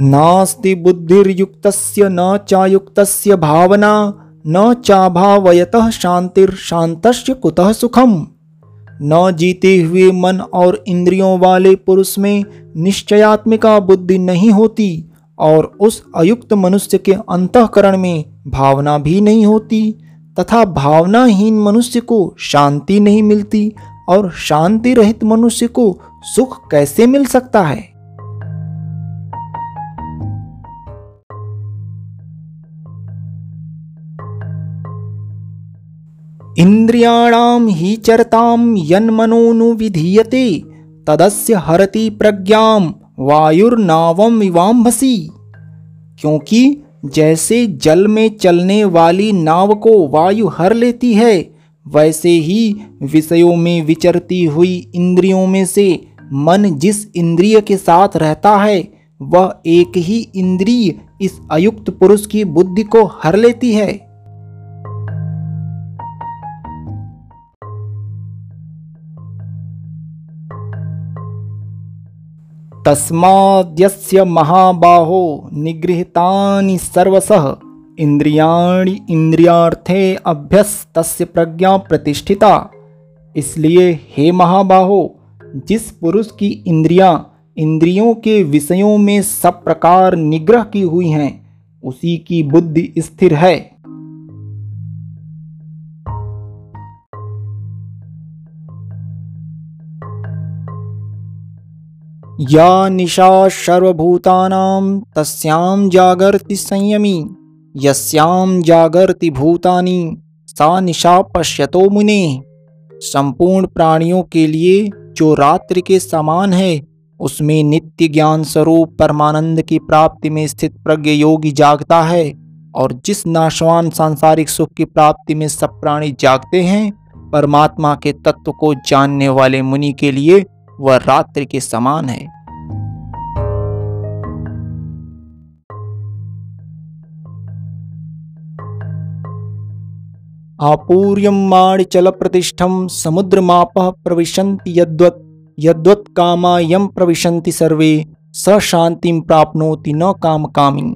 नास्ति बुद्धिर्युक्तस्य, न चायुक्तस्य भावना, न चाभावयतः शांतिर्शांतस्य कुतः सुखम? न जीते हुए मन और इंद्रियों वाले पुरुष में निश्चयात्मिका बुद्धि नहीं होती और उस अयुक्त मनुष्य के अंतकरण में भावना भी नहीं होती, तथा भावनाहीन मनुष्य को शांति नहीं मिलती और शांति रहित मनुष्य को सुख कैसे मिल सकता है? इंद्रियाणाम ही चरताम यन्मनोनुविधीयते तदस्य हरति प्रज्ञाम वायुर्नावम विवाम्भसी। क्योंकि जैसे जल में चलने वाली नाव को वायु हर लेती है, वैसे ही विषयों में विचरती हुई इंद्रियों में से मन जिस इंद्रिय के साथ रहता है, वह एक ही इंद्रिय इस अयुक्त पुरुष की बुद्धि को हर लेती है। तस्माद्यस्य महाबाहो निगृहीतानि सर्वसः इंद्रियाणि इंद्रियार्थे अभ्यस्तस्य प्रज्ञा प्रतिष्ठिता। इसलिए हे महाबाहो, जिस पुरुष की इंद्रियाँ इंद्रियों के विषयों में सब प्रकार निग्रह की हुई हैं, उसी की बुद्धि स्थिर है। या निशा सर्वभूतानां, तस्यां जागर्ति संयमी, यस्यां जागर्ति भूतानि, सा निशा पश्यतो मुने। संपूर्ण प्राणियों के लिए जो रात्रि के समान है, उसमें नित्य ज्ञान स्वरूप परमानंद की प्राप्ति में स्थित प्रज्ञ योगी जागता है, और जिस नाशवान सांसारिक सुख की प्राप्ति में सब प्राणी जागते हैं, परमात्मा के तत्व को जानने वाले मुनि के लिए वह रात्रि के समान है। आपूर्यं समुद्र माप प्रविशन्ति यद्वत् यद्वत् कामा यम प्रविशन्ति सर्वे, स शांतिम प्राप्नोति न काम कामी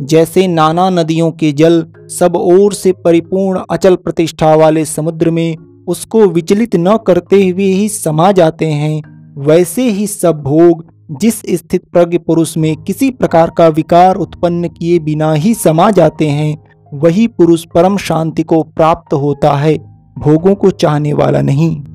जैसे नाना नदियों के जल सब ओर से परिपूर्ण अचल प्रतिष्ठा वाले समुद्र में उसको विचलित न करते हुए ही समा जाते हैं वैसे ही सब भोग जिस स्थित प्रज्ञ पुरुष में किसी प्रकार का विकार उत्पन्न किए बिना ही समा जाते हैं, वही पुरुष परम शांति को प्राप्त होता है, भोगों को चाहने वाला नहीं।